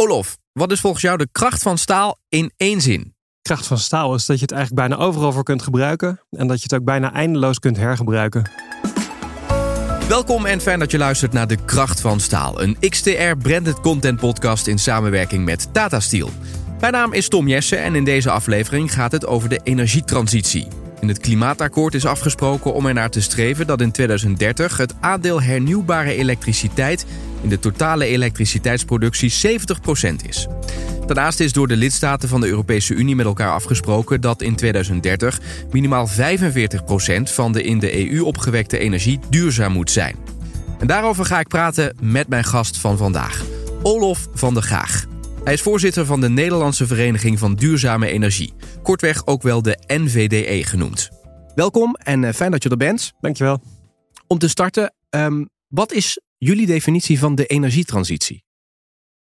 Olof, wat is volgens jou de kracht van staal in één zin? kracht van staal is dat je het eigenlijk bijna overal voor kunt gebruiken. En dat je het ook bijna eindeloos kunt hergebruiken. Welkom en fijn dat je luistert naar De Kracht van Staal. Een XTR branded content podcast in samenwerking met Tata Steel. Mijn naam is Tom Jessen en in deze aflevering gaat het over de energietransitie. In het klimaatakkoord is afgesproken om ernaar te streven dat in 2030 het aandeel hernieuwbare elektriciteit in de totale elektriciteitsproductie 70% is. Daarnaast is door de lidstaten van de Europese Unie met elkaar afgesproken dat in 2030 minimaal 45% van de in de EU opgewekte energie duurzaam moet zijn. En daarover ga ik praten met mijn gast van vandaag, Olof van der Gaag. Hij is voorzitter van de Nederlandse Vereniging van Duurzame Energie, kortweg ook wel de NVDE genoemd. Welkom en eh, fijn dat je er bent. Dankjewel. Om te starten, um, wat is jullie definitie van de energietransitie?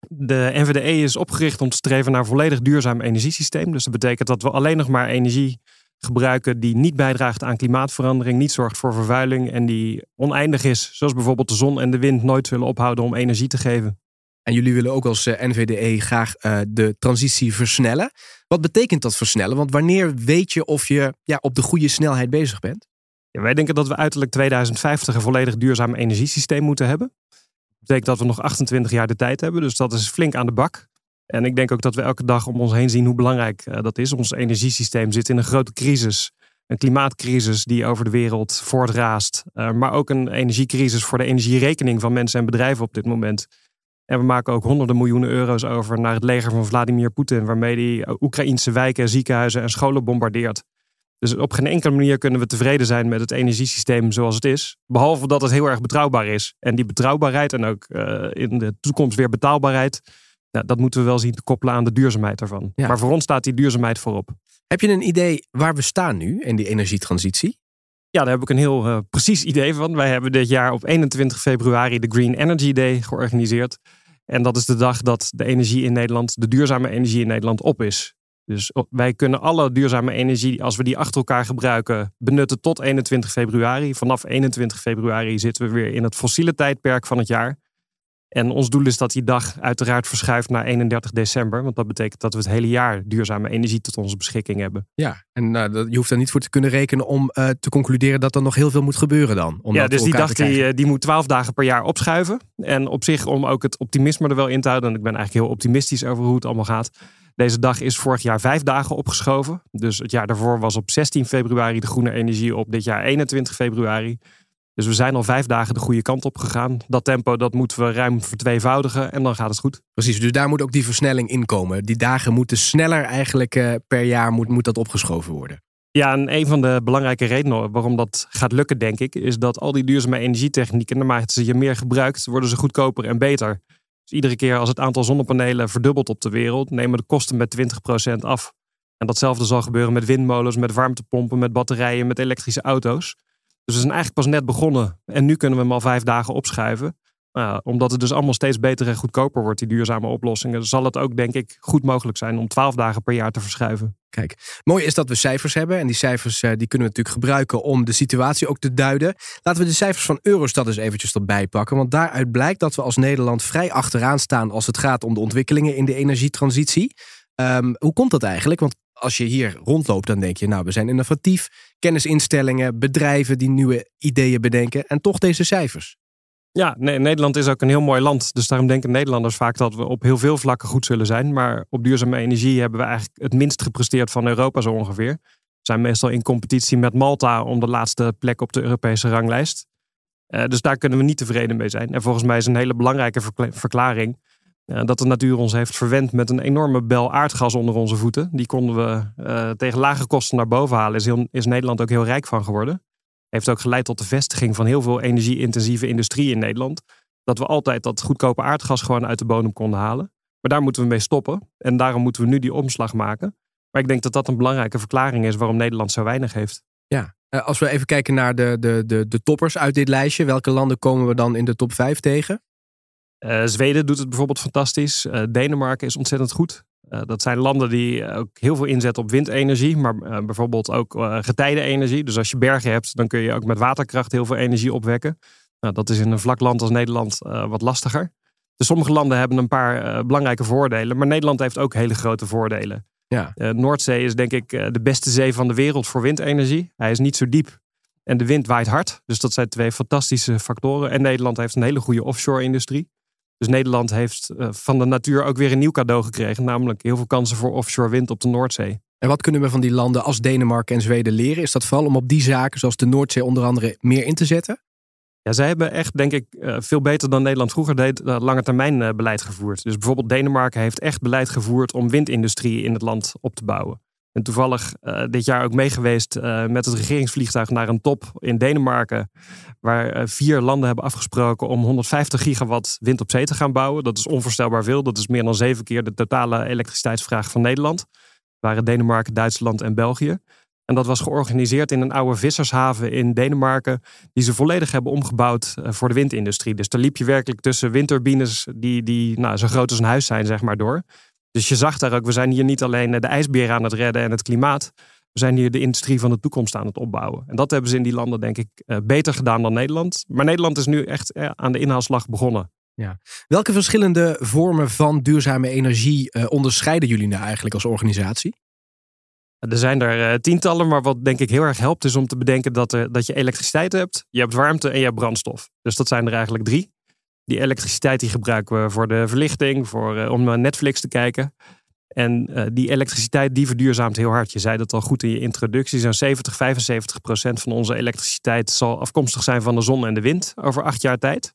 De NVDE is opgericht om te streven naar een volledig duurzaam energiesysteem. Dus dat betekent dat we alleen nog maar energie gebruiken die niet bijdraagt aan klimaatverandering, niet zorgt voor vervuiling en die oneindig is, zoals bijvoorbeeld de zon en de wind nooit zullen ophouden om energie te geven. En jullie willen ook als eh, NVDE graag uh, de transitie versnellen. Wat betekent dat versnellen? Want wanneer weet je of je ja, op de goede snelheid bezig bent? Ja, wij denken dat we uiterlijk 2050 een volledig duurzaam energiesysteem moeten hebben. Dat betekent dat we nog 28 jaar de tijd hebben, dus dat is flink aan de bak. En ik denk ook dat we elke dag om ons heen zien hoe belangrijk uh, dat is. Ons energiesysteem zit in een grote crisis. Een klimaatcrisis die over de wereld voortraast. Uh, maar ook een energiecrisis voor de energierekening van mensen en bedrijven op dit moment. En we maken ook honderden miljoenen euro's over naar het leger van Vladimir Poetin, waarmee hij Oekraïnse wijken, ziekenhuizen en scholen bombardeert. Dus op geen enkele manier kunnen we tevreden zijn met het energiesysteem zoals het is. Behalve dat het heel erg betrouwbaar is. En die betrouwbaarheid en ook uh, in de toekomst weer betaalbaarheid. Nou, dat moeten we wel zien te koppelen aan de duurzaamheid ervan. Ja. Maar voor ons staat die duurzaamheid voorop. Heb je een idee waar we staan nu in die energietransitie? Ja, daar heb ik een heel uh, precies idee van. Wij hebben dit jaar op 21 februari de Green Energy Day georganiseerd. En dat is de dag dat de energie in Nederland, de duurzame energie in Nederland op is. Dus wij kunnen alle duurzame energie, als we die achter elkaar gebruiken, benutten tot 21 februari. Vanaf 21 februari zitten we weer in het fossiele tijdperk van het jaar. En ons doel is dat die dag uiteraard verschuift naar 31 december. Want dat betekent dat we het hele jaar duurzame energie tot onze beschikking hebben. Ja, en uh, je hoeft er niet voor te kunnen rekenen om uh, te concluderen dat er nog heel veel moet gebeuren dan. Om ja, dus die dag die, eh, die moet 12 dagen per jaar opschuiven. En op zich om ook het optimisme er wel in te houden. En ik ben eigenlijk heel optimistisch over hoe het allemaal gaat. Deze dag is vorig jaar vijf dagen opgeschoven. Dus het jaar daarvoor was op 16 februari de groene energie op dit jaar 21 februari. Dus we zijn al vijf dagen de goede kant op gegaan. Dat tempo dat moeten we ruim vertweevoudigen en dan gaat het goed. Precies, dus daar moet ook die versnelling in komen. Die dagen moeten sneller eigenlijk uh, per jaar moet, moet dat opgeschoven worden. Ja, en een van de belangrijke redenen waarom dat gaat lukken, denk ik, is dat al die duurzame energietechnieken, naarmate ze je meer gebruikt, worden ze goedkoper en beter. Dus iedere keer als het aantal zonnepanelen verdubbelt op de wereld, nemen de kosten met 20% af. En datzelfde zal gebeuren met windmolens, met warmtepompen, met batterijen, met elektrische auto's. Dus we zijn eigenlijk pas net begonnen. En nu kunnen we hem al vijf dagen opschuiven. Uh, omdat het dus allemaal steeds beter en goedkoper wordt, die duurzame oplossingen, zal het ook, denk ik, goed mogelijk zijn om twaalf dagen per jaar te verschuiven. Kijk, mooi is dat we cijfers hebben. En die cijfers uh, die kunnen we natuurlijk gebruiken om de situatie ook te duiden. Laten we de cijfers van Eurostat eens eventjes erbij pakken. Want daaruit blijkt dat we als Nederland vrij achteraan staan als het gaat om de ontwikkelingen in de energietransitie. Um, hoe komt dat eigenlijk? Want als je hier rondloopt, dan denk je, nou, we zijn innovatief. Kennisinstellingen, bedrijven die nieuwe ideeën bedenken. En toch deze cijfers. Ja, Nederland is ook een heel mooi land. Dus daarom denken Nederlanders vaak dat we op heel veel vlakken goed zullen zijn. Maar op duurzame energie hebben we eigenlijk het minst gepresteerd van Europa zo ongeveer. We zijn meestal in competitie met Malta om de laatste plek op de Europese ranglijst. Uh, dus daar kunnen we niet tevreden mee zijn. En volgens mij is een hele belangrijke verklaring uh, dat de natuur ons heeft verwend met een enorme bel aardgas onder onze voeten. Die konden we uh, tegen lage kosten naar boven halen. Is, heel, is Nederland ook heel rijk van geworden. Heeft ook geleid tot de vestiging van heel veel energie-intensieve industrie in Nederland. Dat we altijd dat goedkope aardgas gewoon uit de bodem konden halen. Maar daar moeten we mee stoppen. En daarom moeten we nu die omslag maken. Maar ik denk dat dat een belangrijke verklaring is waarom Nederland zo weinig heeft. Ja, uh, als we even kijken naar de, de, de, de toppers uit dit lijstje. Welke landen komen we dan in de top 5 tegen? Uh, Zweden doet het bijvoorbeeld fantastisch. Uh, Denemarken is ontzettend goed. Uh, dat zijn landen die ook heel veel inzetten op windenergie, maar bijvoorbeeld ook getijdenenergie. Dus als je bergen hebt, dan kun je ook met waterkracht heel veel energie opwekken. Nou, dat is in een vlak land als Nederland wat lastiger. Dus sommige landen hebben een paar belangrijke voordelen, maar Nederland heeft ook hele grote voordelen. Ja. Noordzee is denk ik de beste zee van de wereld voor windenergie. Hij is niet zo diep en de wind waait hard. Dus dat zijn twee fantastische factoren. En Nederland heeft een hele goede offshore-industrie. Dus Nederland heeft van de natuur ook weer een nieuw cadeau gekregen, namelijk heel veel kansen voor offshore wind op de Noordzee. En wat kunnen we van die landen als Denemarken en Zweden leren? Is dat vooral om op die zaken, zoals de Noordzee onder andere, meer in te zetten? Ja, zij hebben echt, denk ik, eh, veel beter dan Nederland vroeger deed, uh, lange termijn eh, beleid gevoerd. Dus bijvoorbeeld Denemarken heeft echt beleid gevoerd om windindustrie in het land op te bouwen. En toevallig dit jaar ook meegeweest met het regeringsvliegtuig naar een top in Denemarken. Waar vier landen hebben afgesproken om 150 gigawatt wind op zee te gaan bouwen. Dat is onvoorstelbaar veel. Dat is meer dan zeven keer de totale elektriciteitsvraag van Nederland waren Denemarken, Duitsland en België. En dat was georganiseerd in een oude vissershaven in Denemarken, die ze volledig hebben omgebouwd eh, voor de windindustrie. Dus daar liep je werkelijk tussen windturbines die, die nou, zo groot als een huis zijn, zeg maar, door. Dus je zag daar ook, we zijn hier niet alleen de ijsbeer aan het redden en het klimaat. We zijn hier de industrie van de toekomst aan het opbouwen. En dat hebben ze in die landen, denk ik, eh, beter gedaan dan Nederland. Maar Nederland is nu echt eh, aan de inhaalslag begonnen. Ja. Welke verschillende vormen van duurzame energie onderscheiden jullie nou eigenlijk als organisatie? Er zijn er tientallen, maar wat denk ik heel erg helpt is om te bedenken dat, er, dat je elektriciteit hebt, je hebt warmte en je hebt brandstof. Dus dat zijn er eigenlijk drie. Die elektriciteit die gebruiken we voor de verlichting, voor, uh, om naar Netflix te kijken. En die elektriciteit die verduurzaamt heel hard. Je zei dat al goed in je introductie. Zo'n 70, 75 procent van onze elektriciteit zal afkomstig zijn van de zon en de wind over acht jaar tijd.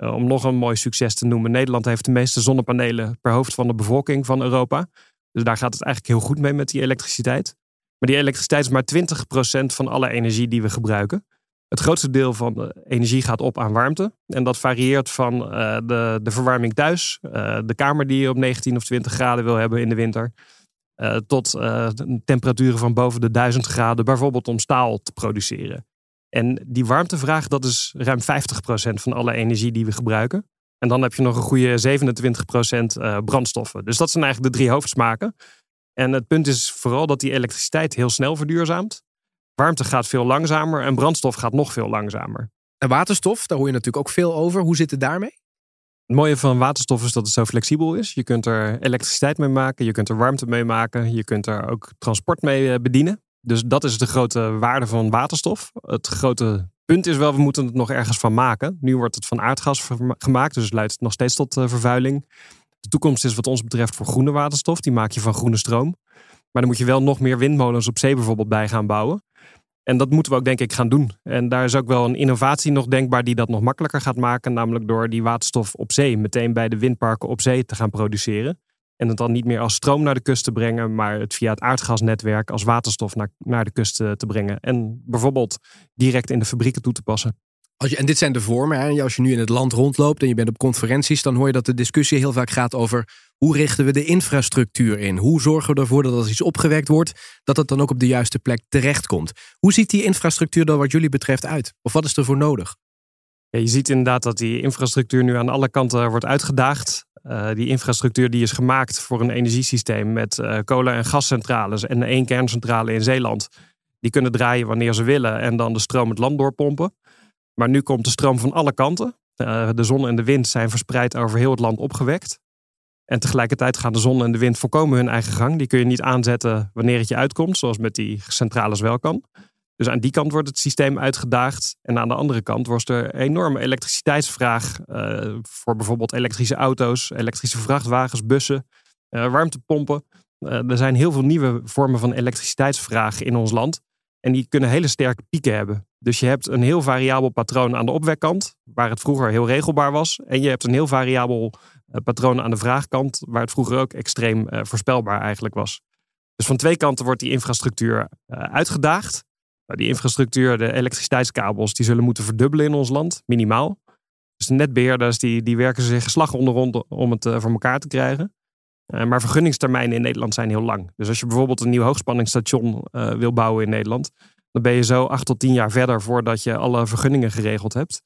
Eh, om nog een mooi succes te noemen. Nederland heeft de meeste zonnepanelen per hoofd van de bevolking van Europa. Dus daar gaat het eigenlijk heel goed mee met die elektriciteit. Maar die elektriciteit is maar 20% van alle energie die we gebruiken. Het grootste deel van de energie gaat op aan warmte. En dat varieert van uh, de, de verwarming thuis, uh, de kamer die je op 19 of 20 graden wil hebben in de winter, uh, tot temperaturen van boven de 1000 graden, bijvoorbeeld om staal te produceren. En die warmtevraag, dat is ruim 50% van alle energie die we gebruiken. En dan heb je nog een goede 27% eh, brandstoffen. Dus dat zijn eigenlijk de drie hoofdsmaken. En het punt is vooral dat die elektriciteit heel snel verduurzaamt. Warmte gaat veel langzamer en brandstof gaat nog veel langzamer. En waterstof, daar hoor je natuurlijk ook veel over. Hoe zit het daarmee? Het mooie van waterstof is dat het zo flexibel is. Je kunt er elektriciteit mee maken, je kunt er warmte mee maken, je kunt er ook transport mee eh, bedienen. Dus dat is de grote waarde van waterstof. Het grote punt is wel, we moeten het nog ergens van maken. Nu wordt het van aardgas gemaakt, dus het leidt nog steeds tot eh, vervuiling. De toekomst is wat ons betreft voor groene waterstof. Die maak je van groene stroom. Maar dan moet je wel nog meer windmolens op zee bijvoorbeeld bij gaan bouwen. En dat moeten we ook denk ik gaan doen. En daar is ook wel een innovatie nog denkbaar die dat nog makkelijker gaat maken. Namelijk door die waterstof op zee meteen bij de windparken op zee te gaan produceren. En het dan niet meer als stroom naar de kust te brengen, maar het via het aardgasnetwerk als waterstof naar, naar de kust te, brengen. En bijvoorbeeld direct in de fabrieken toe te passen. Als je, en dit zijn de vormen. Hè? Als je nu in het land rondloopt en je bent op conferenties, dan hoor je dat de discussie heel vaak gaat over hoe richten we de infrastructuur in? Hoe zorgen we ervoor dat als iets opgewekt wordt, dat het dan ook op de juiste plek terechtkomt? Hoe ziet die infrastructuur dan wat jullie betreft uit? Of wat is er voor nodig? Ja, je ziet inderdaad dat die infrastructuur nu aan alle kanten wordt uitgedaagd. Uh, die infrastructuur die is gemaakt voor een energiesysteem met uh, kolen- en gascentrales en één kerncentrale in Zeeland. Die kunnen draaien wanneer ze willen en dan de stroom het land doorpompen. Maar nu komt de stroom van alle kanten. Uh, de zon en de wind zijn verspreid over heel het land opgewekt. En tegelijkertijd gaan de zon en de wind volkomen hun eigen gang. Die kun je niet aanzetten wanneer het je uitkomt, zoals met die centrales wel kan. Dus aan die kant wordt het systeem uitgedaagd. En aan de andere kant wordt er enorme elektriciteitsvraag uh, voor bijvoorbeeld elektrische auto's, elektrische vrachtwagens, bussen, uh, warmtepompen. Uh, er zijn heel veel nieuwe vormen van elektriciteitsvraag in ons land. En die kunnen hele sterke pieken hebben. Dus je hebt een heel variabel patroon aan de opwekkant, waar het vroeger heel regelbaar was. En je hebt een heel variabel patroon aan de vraagkant, waar het vroeger ook extreem voorspelbaar eigenlijk was. Dus van twee kanten wordt die infrastructuur uitgedaagd. Nou, die infrastructuur, de elektriciteitskabels, die zullen moeten verdubbelen in ons land, minimaal. Dus de netbeheerders die, die werken zich slag onder rond om het voor elkaar te krijgen. Maar vergunningstermijnen in Nederland zijn heel lang. Dus als je bijvoorbeeld een nieuw hoogspanningsstation wil bouwen in Nederland, dan ben je zo acht tot tien jaar verder voordat je alle vergunningen geregeld hebt.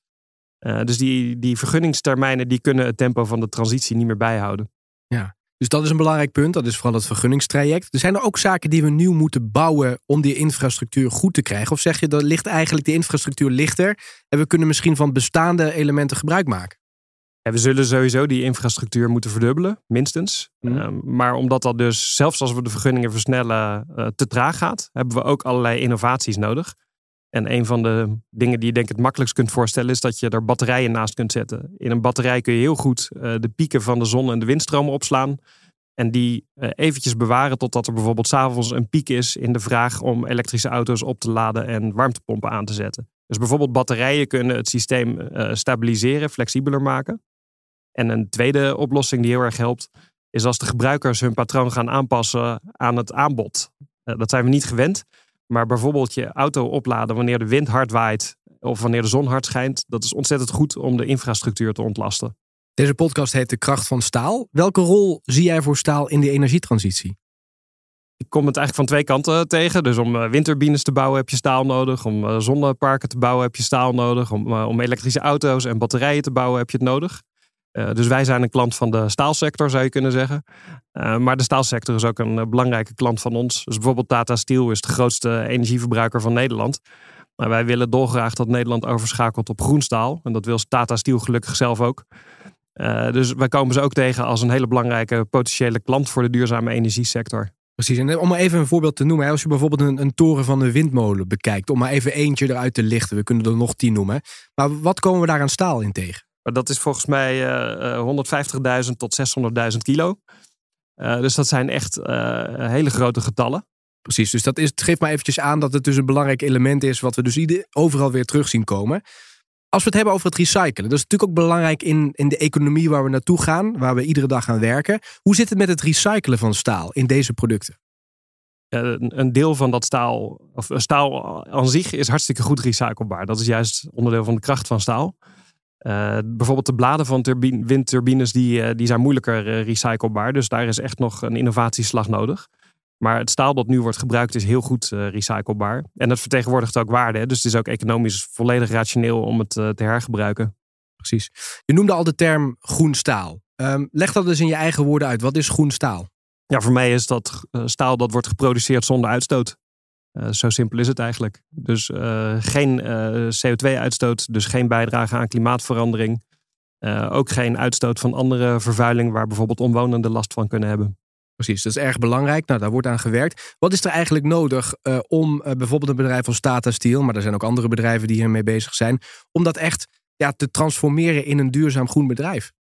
Dus die, die vergunningstermijnen die kunnen het tempo van de transitie niet meer bijhouden. Ja, dus dat is een belangrijk punt. Dat is vooral het vergunningstraject. Er zijn er ook zaken die we nieuw moeten bouwen om die infrastructuur goed te krijgen? Of zeg je dat ligt eigenlijk de infrastructuur lichter en we kunnen misschien van bestaande elementen gebruik maken? we zullen sowieso die infrastructuur moeten verdubbelen, minstens. Mhm. Ehm, maar omdat dat dus, zelfs als we de vergunningen versnellen, eh, te traag gaat, hebben we ook allerlei innovaties nodig. En een van de dingen die je denk ik het makkelijkst kunt voorstellen, is dat je er batterijen naast kunt zetten. In een batterij kun je heel goed eh, de pieken van de zon en de windstromen opslaan. En die eh, eventjes bewaren totdat er bijvoorbeeld s'avonds een piek is in de vraag om elektrische auto's op te laden en warmtepompen aan te zetten. Dus bijvoorbeeld batterijen kunnen het systeem eh, stabiliseren, flexibeler maken. En een tweede oplossing die heel erg helpt, is als de gebruikers hun patroon gaan aanpassen aan het aanbod. Dat zijn we niet gewend. Maar bijvoorbeeld je auto opladen wanneer de wind hard waait of wanneer de zon hard schijnt, dat is ontzettend goed om de infrastructuur te ontlasten. Deze podcast heet De Kracht van Staal. Welke rol zie jij voor staal in de energietransitie? Ik kom het eigenlijk van twee kanten tegen. Dus om eh, windturbines te bouwen heb je staal nodig. Om eh, zonneparken te bouwen heb je staal nodig. Om, eh, om elektrische auto's en batterijen te bouwen heb je het nodig. Uh, dus wij zijn een klant van de staalsector, zou je kunnen zeggen. Uh, maar de staalsector is ook een uh, belangrijke klant van ons. Dus bijvoorbeeld Tata Steel is de grootste energieverbruiker van Nederland. Maar wij willen dolgraag dat Nederland overschakelt op groenstaal. En dat wil Tata Steel gelukkig zelf ook. dus wij komen ze ook tegen als een hele belangrijke potentiële klant voor de duurzame energiesector. Precies, en om maar even een voorbeeld te noemen. Als je bijvoorbeeld een, een toren van een windmolen bekijkt, om maar even eentje eruit te lichten. We kunnen er nog tien noemen. Maar wat komen we daar aan staal in tegen? Maar dat is volgens mij uh, 150.000 tot 600.000 kilo. Uh, dus dat zijn echt hele grote getallen. Precies, dus dat is, het geeft maar eventjes aan dat het dus een belangrijk element is... wat we dus ieder, overal weer terug zien komen. Als we het hebben over het recyclen, dat is natuurlijk ook belangrijk in, in de economie waar we naartoe gaan, waar we iedere dag gaan werken. Hoe zit het met het recyclen van staal in deze producten? een deel van dat staal, of staal aan zich, is hartstikke goed recyclebaar. Dat is juist onderdeel van de kracht van staal. Uh, bijvoorbeeld de bladen van turbine, windturbines die, uh, die zijn moeilijker uh, recyclebaar. Dus daar is echt nog een innovatieslag nodig. Maar het staal dat nu wordt gebruikt is heel goed recyclebaar. En het vertegenwoordigt ook waarde. Hè? Dus het is ook economisch volledig rationeel om het te hergebruiken. Precies. Je noemde al de term groen staal. Um, leg dat dus in je eigen woorden uit. Wat is groen staal? Ja, voor mij is dat staal dat wordt geproduceerd zonder uitstoot. Uh, zo simpel is het eigenlijk. Dus uh, geen uh, CO2-uitstoot, dus geen bijdrage aan klimaatverandering. ook geen uitstoot van andere vervuiling waar bijvoorbeeld omwonenden last van kunnen hebben. Precies, dat is erg belangrijk. Nou, daar wordt aan gewerkt. Wat is er eigenlijk nodig om bijvoorbeeld een bedrijf als Tata Steel, maar er zijn ook andere bedrijven die hiermee bezig zijn, om dat echt ja, te transformeren in een duurzaam groen bedrijf?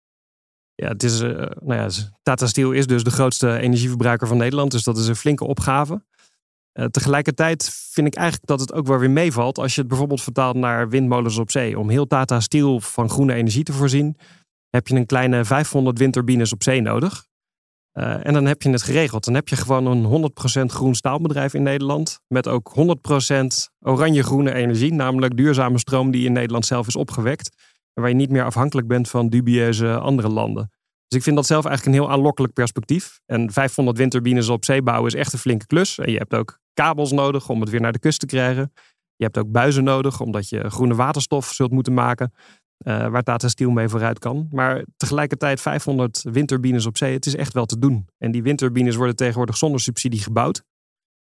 Ja, het is, nou ja, Tata Steel is dus de grootste energieverbruiker van Nederland, dus dat is een flinke opgave. Uh, tegelijkertijd vind ik eigenlijk dat het ook wel weer meevalt als je het bijvoorbeeld vertaalt naar windmolens op zee. Om heel Tata Steel van groene energie te voorzien, heb je een kleine 500 windturbines op zee nodig. Uh, en dan heb je het geregeld. Dan heb je gewoon een 100% groen staalbedrijf in Nederland. Met ook 100% oranje-groene energie, namelijk duurzame stroom die in Nederland zelf is opgewekt. En waar je niet meer afhankelijk bent van dubieuze andere landen. Dus ik vind dat zelf eigenlijk een heel aanlokkelijk perspectief. En 500 windturbines op zee bouwen is echt een flinke klus. En je hebt ook kabels nodig om het weer naar de kust te krijgen. Je hebt ook buizen nodig omdat je groene waterstof zult moeten maken. Uh, waar Tata Steel mee vooruit kan. Maar tegelijkertijd 500 windturbines op zee, het is echt wel te doen. En die windturbines worden tegenwoordig zonder subsidie gebouwd.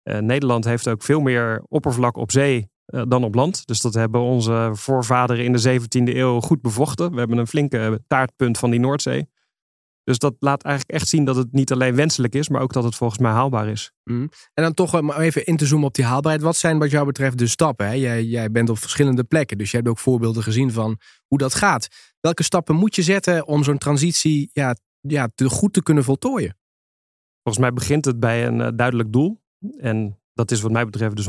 Uh, Nederland heeft ook veel meer oppervlak op zee uh, dan op land. Dus dat hebben onze voorvaderen in de 17e eeuw goed bevochten. We hebben een flinke taartpunt van die Noordzee. Dus dat laat eigenlijk echt zien dat het niet alleen wenselijk is, maar ook dat het volgens mij haalbaar is. Mm. En dan toch om even in te zoomen op die haalbaarheid. Wat zijn wat jou betreft de stappen? Hè? Jij, jij bent op verschillende plekken, dus je hebt ook voorbeelden gezien van hoe dat gaat. Welke stappen moet je zetten om zo'n transitie ja, ja, te goed te kunnen voltooien? Volgens mij begint het bij een uh, duidelijk doel. En dat is wat mij betreft dus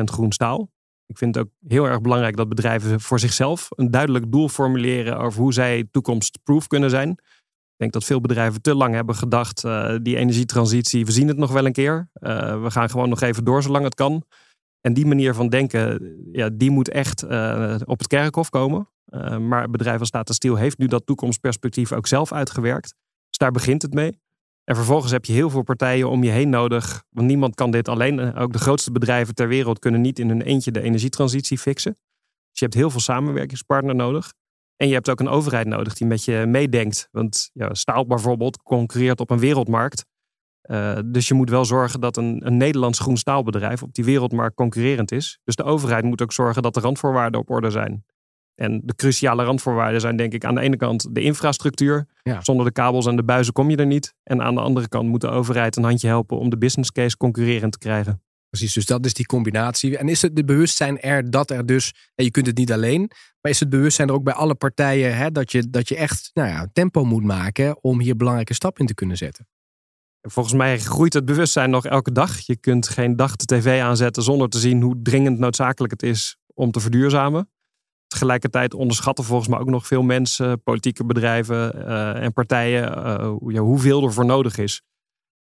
100% groen staal. Ik vind het ook heel erg belangrijk dat bedrijven voor zichzelf een duidelijk doel formuleren over hoe zij toekomstproof kunnen zijn. Ik denk dat veel bedrijven te lang hebben gedacht, uh, die energietransitie, we zien het nog wel een keer. Uh, we gaan gewoon nog even door zolang het kan. En die manier van denken, ja, die moet echt uh, op het kerkhof komen. maar het bedrijf als Tata Steel heeft nu dat toekomstperspectief ook zelf uitgewerkt. Dus daar begint het mee. En vervolgens heb je heel veel partijen om je heen nodig. Want niemand kan dit alleen. Ook de grootste bedrijven ter wereld kunnen niet in hun eentje de energietransitie fixen. Dus je hebt heel veel samenwerkingspartner nodig. En je hebt ook een overheid nodig die met je meedenkt. Want ja, staal bijvoorbeeld concurreert op een wereldmarkt. Uh, dus je moet wel zorgen dat een, een Nederlands groen staalbedrijf op die wereldmarkt concurrerend is. Dus de overheid moet ook zorgen dat de randvoorwaarden op orde zijn. En de cruciale randvoorwaarden zijn denk ik aan de ene kant de infrastructuur. Ja. Zonder de kabels en de buizen kom je er niet. En aan de andere kant moet de overheid een handje helpen om de business case concurrerend te krijgen. Precies, dus dat is die combinatie. En is het bewustzijn er dat er dus, en je kunt het niet alleen, maar is het bewustzijn er ook bij alle partijen hè, dat, je, dat je echt nou ja, tempo moet maken om hier belangrijke stappen in te kunnen zetten? Volgens mij groeit het bewustzijn nog elke dag. Je kunt geen dag de tv aanzetten zonder te zien hoe dringend noodzakelijk het is om te verduurzamen. Tegelijkertijd onderschatten volgens mij ook nog veel mensen, politieke bedrijven uh, en partijen ja, hoeveel er voor nodig is.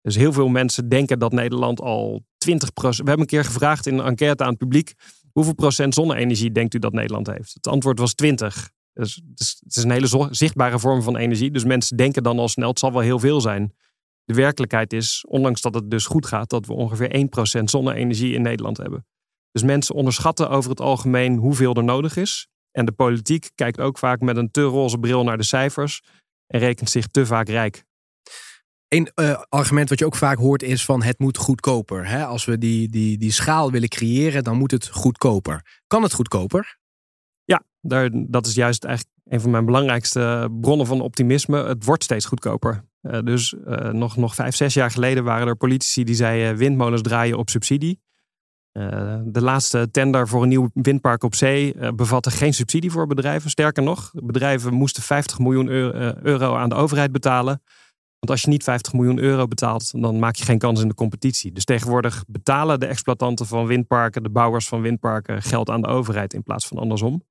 Dus heel veel mensen denken dat Nederland al 20 procent. We hebben een keer gevraagd in een enquête aan het publiek: hoeveel procent zonne-energie denkt u dat Nederland heeft? Het antwoord was 20. Dus het is, het is een hele zichtbare vorm van energie. Dus mensen denken dan al snel: het zal wel heel veel zijn. De werkelijkheid is, ondanks dat het dus goed gaat, dat we ongeveer 1% zonne-energie in Nederland hebben. Dus mensen onderschatten over het algemeen hoeveel er nodig is. En de politiek kijkt ook vaak met een te roze bril naar de cijfers en rekent zich te vaak rijk. Een uh, argument wat je ook vaak hoort is van het moet goedkoper. Hè? Als we die, die, die schaal willen creëren, dan moet het goedkoper. Kan het goedkoper? Ja, daar, dat is juist eigenlijk een van mijn belangrijkste bronnen van optimisme. Het wordt steeds goedkoper. Uh, dus uh, nog, nog vijf, zes jaar geleden waren er politici die zeiden windmolens draaien op subsidie. De laatste tender voor een nieuw windpark op zee bevatte geen subsidie voor bedrijven. Sterker nog, bedrijven moesten 50 miljoen euro aan de overheid betalen. Want als je niet 50 miljoen euro betaalt, dan maak je geen kans in de competitie. Dus tegenwoordig betalen de exploitanten van windparken, de bouwers van windparken, geld aan de overheid in plaats van andersom.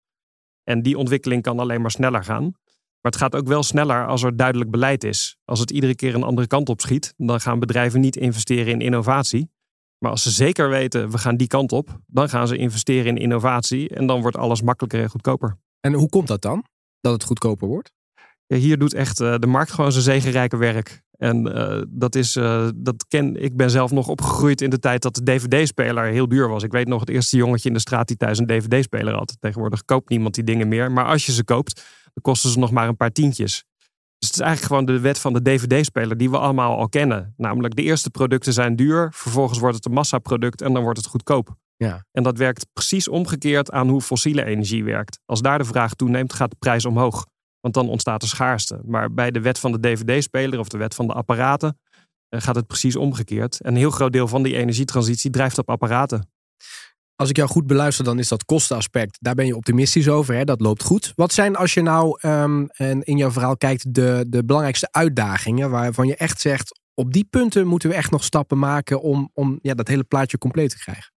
En die ontwikkeling kan alleen maar sneller gaan. Maar het gaat ook wel sneller als er duidelijk beleid is. Als het iedere keer een andere kant op schiet, dan gaan bedrijven niet investeren in innovatie. Maar als ze zeker weten, we gaan die kant op, dan gaan ze investeren in innovatie en dan wordt alles makkelijker en goedkoper. En hoe komt dat dan? Dat het goedkoper wordt? Ja, hier doet echt uh, de markt gewoon zijn zegenrijke werk. En uh, dat is, uh, dat ken, ik ben zelf nog opgegroeid in de tijd dat de DVD-speler heel duur was. Ik weet nog het eerste jongetje in de straat die thuis een DVD-speler had. Tegenwoordig koopt niemand die dingen meer. Maar als je ze koopt, dan kosten ze nog maar een paar tientjes. Dus het is eigenlijk gewoon de wet van de DVD-speler die we allemaal al kennen. Namelijk de eerste producten zijn duur, vervolgens wordt het een massaproduct en dan wordt het goedkoop. Ja. En dat werkt precies omgekeerd aan hoe fossiele energie werkt. Als daar de vraag toeneemt, gaat de prijs omhoog. Want dan ontstaat er schaarste. Maar bij de wet van de DVD-speler of de wet van de apparaten eh, gaat het precies omgekeerd. En een heel groot deel van die energietransitie drijft op apparaten. Als ik jou goed beluister, dan is dat kostenaspect. Daar ben je optimistisch over. Hè? Dat loopt goed. Wat zijn, als je nou um, en in jouw verhaal kijkt, de, de belangrijkste uitdagingen waarvan je echt zegt: op die punten moeten we echt nog stappen maken om, om ja, dat hele plaatje compleet te krijgen?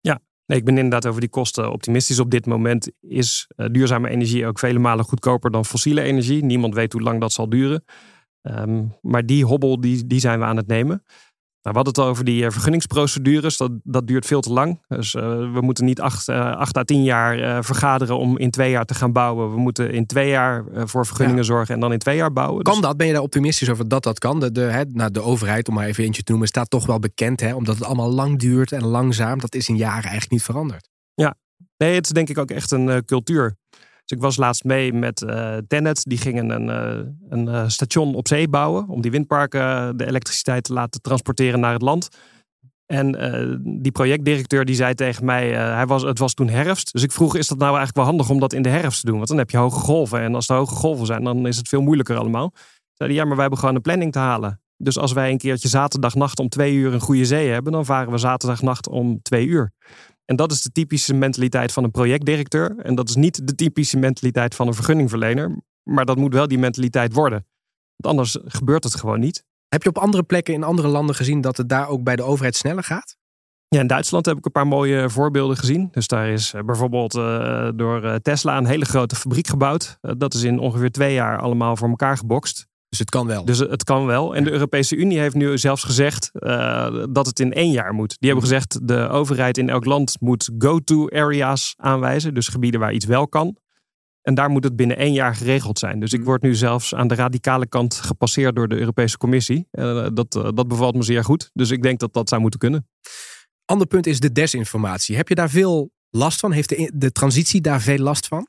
Ja, Nee, ik ben inderdaad over die kosten optimistisch. Op dit moment is uh, duurzame energie ook vele malen goedkoper dan fossiele energie. Niemand weet hoe lang dat zal duren. Um, maar die hobbel die, die zijn we aan het nemen. Nou, we hadden het al over die uh, vergunningsprocedures. Dat, dat duurt veel te lang. Dus uh, we moeten niet acht, acht à tien jaar vergaderen om in twee jaar te gaan bouwen. We moeten in twee jaar voor vergunningen ja. zorgen en dan in twee jaar bouwen. Kan dus... dat? Ben je daar optimistisch over dat dat kan? De, de, hè, nou, de overheid, om maar even eentje te noemen, staat toch wel bekend. Hè, omdat het allemaal lang duurt en langzaam. Dat is in jaren eigenlijk niet veranderd. Ja, nee, het is denk ik ook echt een cultuur. Dus ik was laatst mee met uh, Tennet. Die gingen een, uh, een uh, station op zee bouwen. Om die windparken de elektriciteit te laten transporteren naar het land. En die projectdirecteur die zei tegen mij, hij was, het was toen herfst. Dus ik vroeg, is dat nou eigenlijk wel handig om dat in de herfst te doen? Want dan heb je hoge golven. En als er hoge golven zijn, dan is het veel moeilijker allemaal. Zei ja, maar wij hebben gewoon een planning te halen. Dus als wij een keertje zaterdagnacht om twee uur een goede zee hebben, dan varen we zaterdagnacht om twee uur. En dat is de typische mentaliteit van een projectdirecteur. En dat is niet de typische mentaliteit van een vergunningverlener. Maar dat moet wel die mentaliteit worden. Want anders gebeurt het gewoon niet. Heb je op andere plekken in andere landen gezien dat het daar ook bij de overheid sneller gaat? Ja, in Duitsland heb ik een paar mooie voorbeelden gezien. Dus daar is bijvoorbeeld uh, door Tesla een hele grote fabriek gebouwd. Uh, dat is in ongeveer twee jaar allemaal voor elkaar gebokst. Dus het kan wel. Dus het kan wel. En de Europese Unie heeft nu zelfs gezegd uh, dat het in één jaar moet. Die hebben gezegd de overheid in elk land moet go-to areas aanwijzen. Dus gebieden waar iets wel kan. En daar moet het binnen één jaar geregeld zijn. Dus ik word nu zelfs aan de radicale kant gepasseerd door de Europese Commissie. Uh, dat, uh, dat bevalt me zeer goed. Dus ik denk dat dat zou moeten kunnen. Ander punt is de desinformatie. Heb je daar veel last van? Heeft de, de transitie daar veel last van?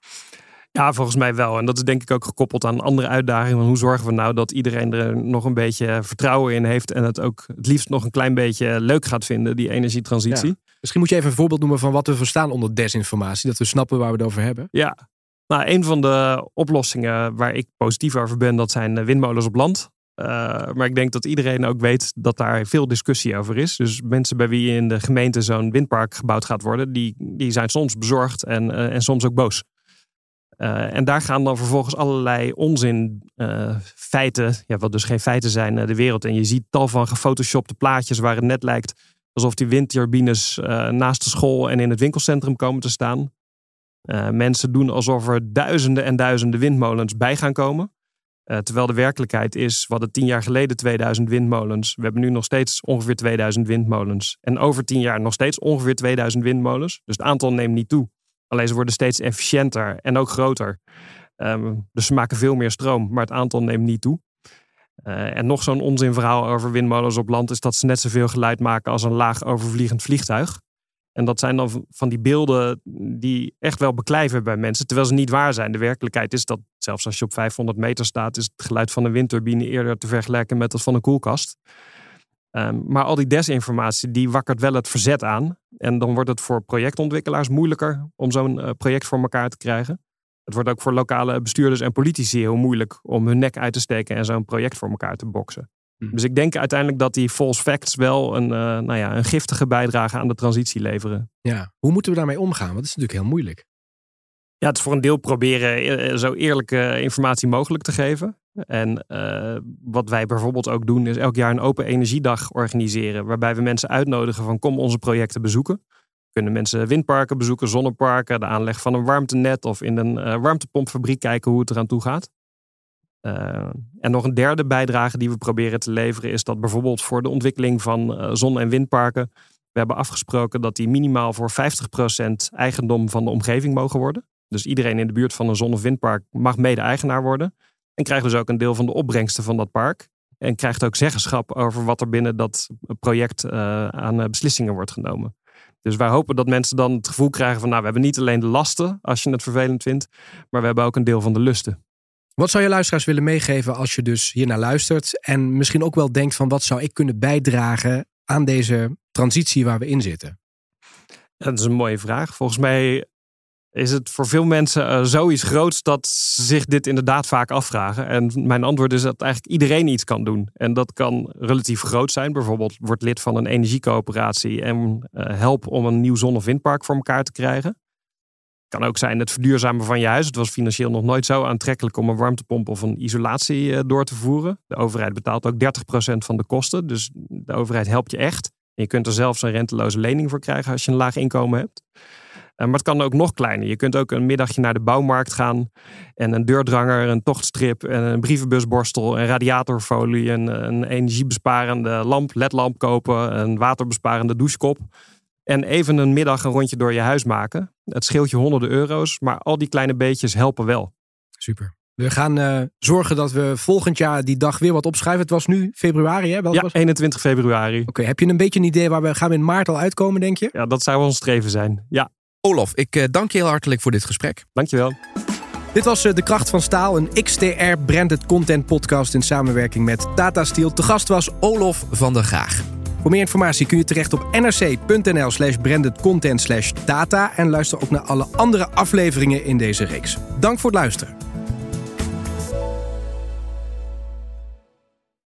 Ja, volgens mij wel. En dat is denk ik ook gekoppeld aan andere uitdagingen. Hoe zorgen we nou dat iedereen er nog een beetje vertrouwen in heeft en het ook het liefst nog een klein beetje leuk gaat vinden, die energietransitie. Ja. Misschien moet je even een voorbeeld noemen van wat we verstaan onder desinformatie, dat we snappen waar we het over hebben. Ja, Nou, een van de oplossingen waar ik positief over ben, dat zijn windmolens op land. Uh, maar ik denk dat iedereen ook weet dat daar veel discussie over is. Dus mensen bij wie in de gemeente zo'n windpark gebouwd gaat worden, die, die zijn soms bezorgd en, uh, en soms ook boos. Uh, en daar gaan dan vervolgens allerlei onzin feiten, ja, wat dus geen feiten zijn, de wereld. En je ziet tal van gefotoshopte plaatjes waar het net lijkt alsof die windturbines naast de school en in het winkelcentrum komen te staan. mensen doen alsof er duizenden en duizenden windmolens bij gaan komen. Terwijl de werkelijkheid is, we hadden tien jaar geleden 2000 windmolens. We hebben nu nog steeds ongeveer 2000 windmolens. En over tien jaar nog steeds ongeveer 2000 windmolens. Dus het aantal neemt niet toe. Ze worden steeds efficiënter en ook groter. Um, dus ze maken veel meer stroom, maar het aantal neemt niet toe. Uh, en nog zo'n onzinverhaal over windmolens op land is dat ze net zoveel geluid maken als een laag overvliegend vliegtuig. En dat zijn dan van die beelden die echt wel beklijven bij mensen, terwijl ze niet waar zijn. De werkelijkheid is dat zelfs als je op 500 meter staat, is het geluid van een windturbine eerder te vergelijken met dat van een koelkast. Um, maar al die desinformatie, die wakkert wel het verzet aan. En dan wordt het voor projectontwikkelaars moeilijker om zo'n uh, project voor elkaar te krijgen. Het wordt ook voor lokale bestuurders en politici heel moeilijk om hun nek uit te steken en zo'n project voor elkaar te boksen. Hm. Dus ik denk uiteindelijk dat die false facts wel een, uh, nou ja, een giftige bijdrage aan de transitie leveren. Ja, hoe moeten we daarmee omgaan? Want dat is natuurlijk heel moeilijk. Ja, het is voor een deel proberen eh, zo eerlijke informatie mogelijk te geven. En uh, wat wij bijvoorbeeld ook doen, is elk jaar een open energiedag organiseren. Waarbij we mensen uitnodigen van kom onze projecten bezoeken. Kunnen mensen windparken bezoeken, zonneparken, de aanleg van een warmtenet of in een uh, warmtepompfabriek kijken hoe het eraan toe gaat. Uh, en nog een derde bijdrage die we proberen te leveren is dat bijvoorbeeld voor de ontwikkeling van zon- en windparken we hebben afgesproken dat die minimaal voor 50% eigendom van de omgeving mogen worden. Dus iedereen in de buurt van een zon- of windpark mag mede-eigenaar worden. En krijgt dus ook een deel van de opbrengsten van dat park. En krijgt ook zeggenschap over wat er binnen dat project uh, aan beslissingen wordt genomen. Dus wij hopen dat mensen dan het gevoel krijgen van, nou, we hebben niet alleen de lasten, als je het vervelend vindt, maar we hebben ook een deel van de lusten. Wat zou je luisteraars willen meegeven als je dus hier naar luistert en misschien ook wel denkt van, wat zou ik kunnen bijdragen aan deze transitie waar we in zitten? Dat is een mooie vraag. Volgens mij is het voor veel mensen uh, zoiets groots dat ze zich dit inderdaad vaak afvragen. En mijn antwoord is dat eigenlijk iedereen iets kan doen. En dat kan relatief groot zijn. Bijvoorbeeld wordt lid van een energiecoöperatie en uh, help om een nieuw zon- of windpark voor elkaar te krijgen. Kan ook zijn het verduurzamen van je huis. Het was financieel nog nooit zo aantrekkelijk om een warmtepomp of een isolatie uh, door te voeren. De overheid betaalt ook 30% van de kosten. Dus de overheid helpt je echt. En je kunt er zelfs een renteloze lening voor krijgen als je een laag inkomen hebt. Uh, maar het kan ook nog kleiner. Je kunt ook een middagje naar de bouwmarkt gaan en een deurdranger, een tochtstrip, en een brievenbusborstel, een radiatorfolie, een, een energiebesparende lamp, ledlamp kopen, een waterbesparende douchekop. En even een middag een rondje door je huis maken. Het scheelt je honderden euro's, maar al die kleine beetjes helpen wel. Super. We gaan uh, zorgen dat we volgend jaar die dag weer wat opschrijven. Het was nu februari, hè? Welk ja, was... 21 februari. Oké, okay, heb je een beetje een idee waar we gaan we in maart al uitkomen, denk je? Ja, dat zou ons streven zijn. Ja. Olof, ik uh, dank je heel hartelijk voor dit gesprek. Dankjewel. Dit was uh, De Kracht van Staal, een XTR-branded content podcast in samenwerking met Tata Steel. Te gast was Olof van der Graag. Voor meer informatie kun je terecht op nrc.nl slash brandedcontent slash data. En luister ook naar alle andere afleveringen in deze reeks. Dank voor het luisteren.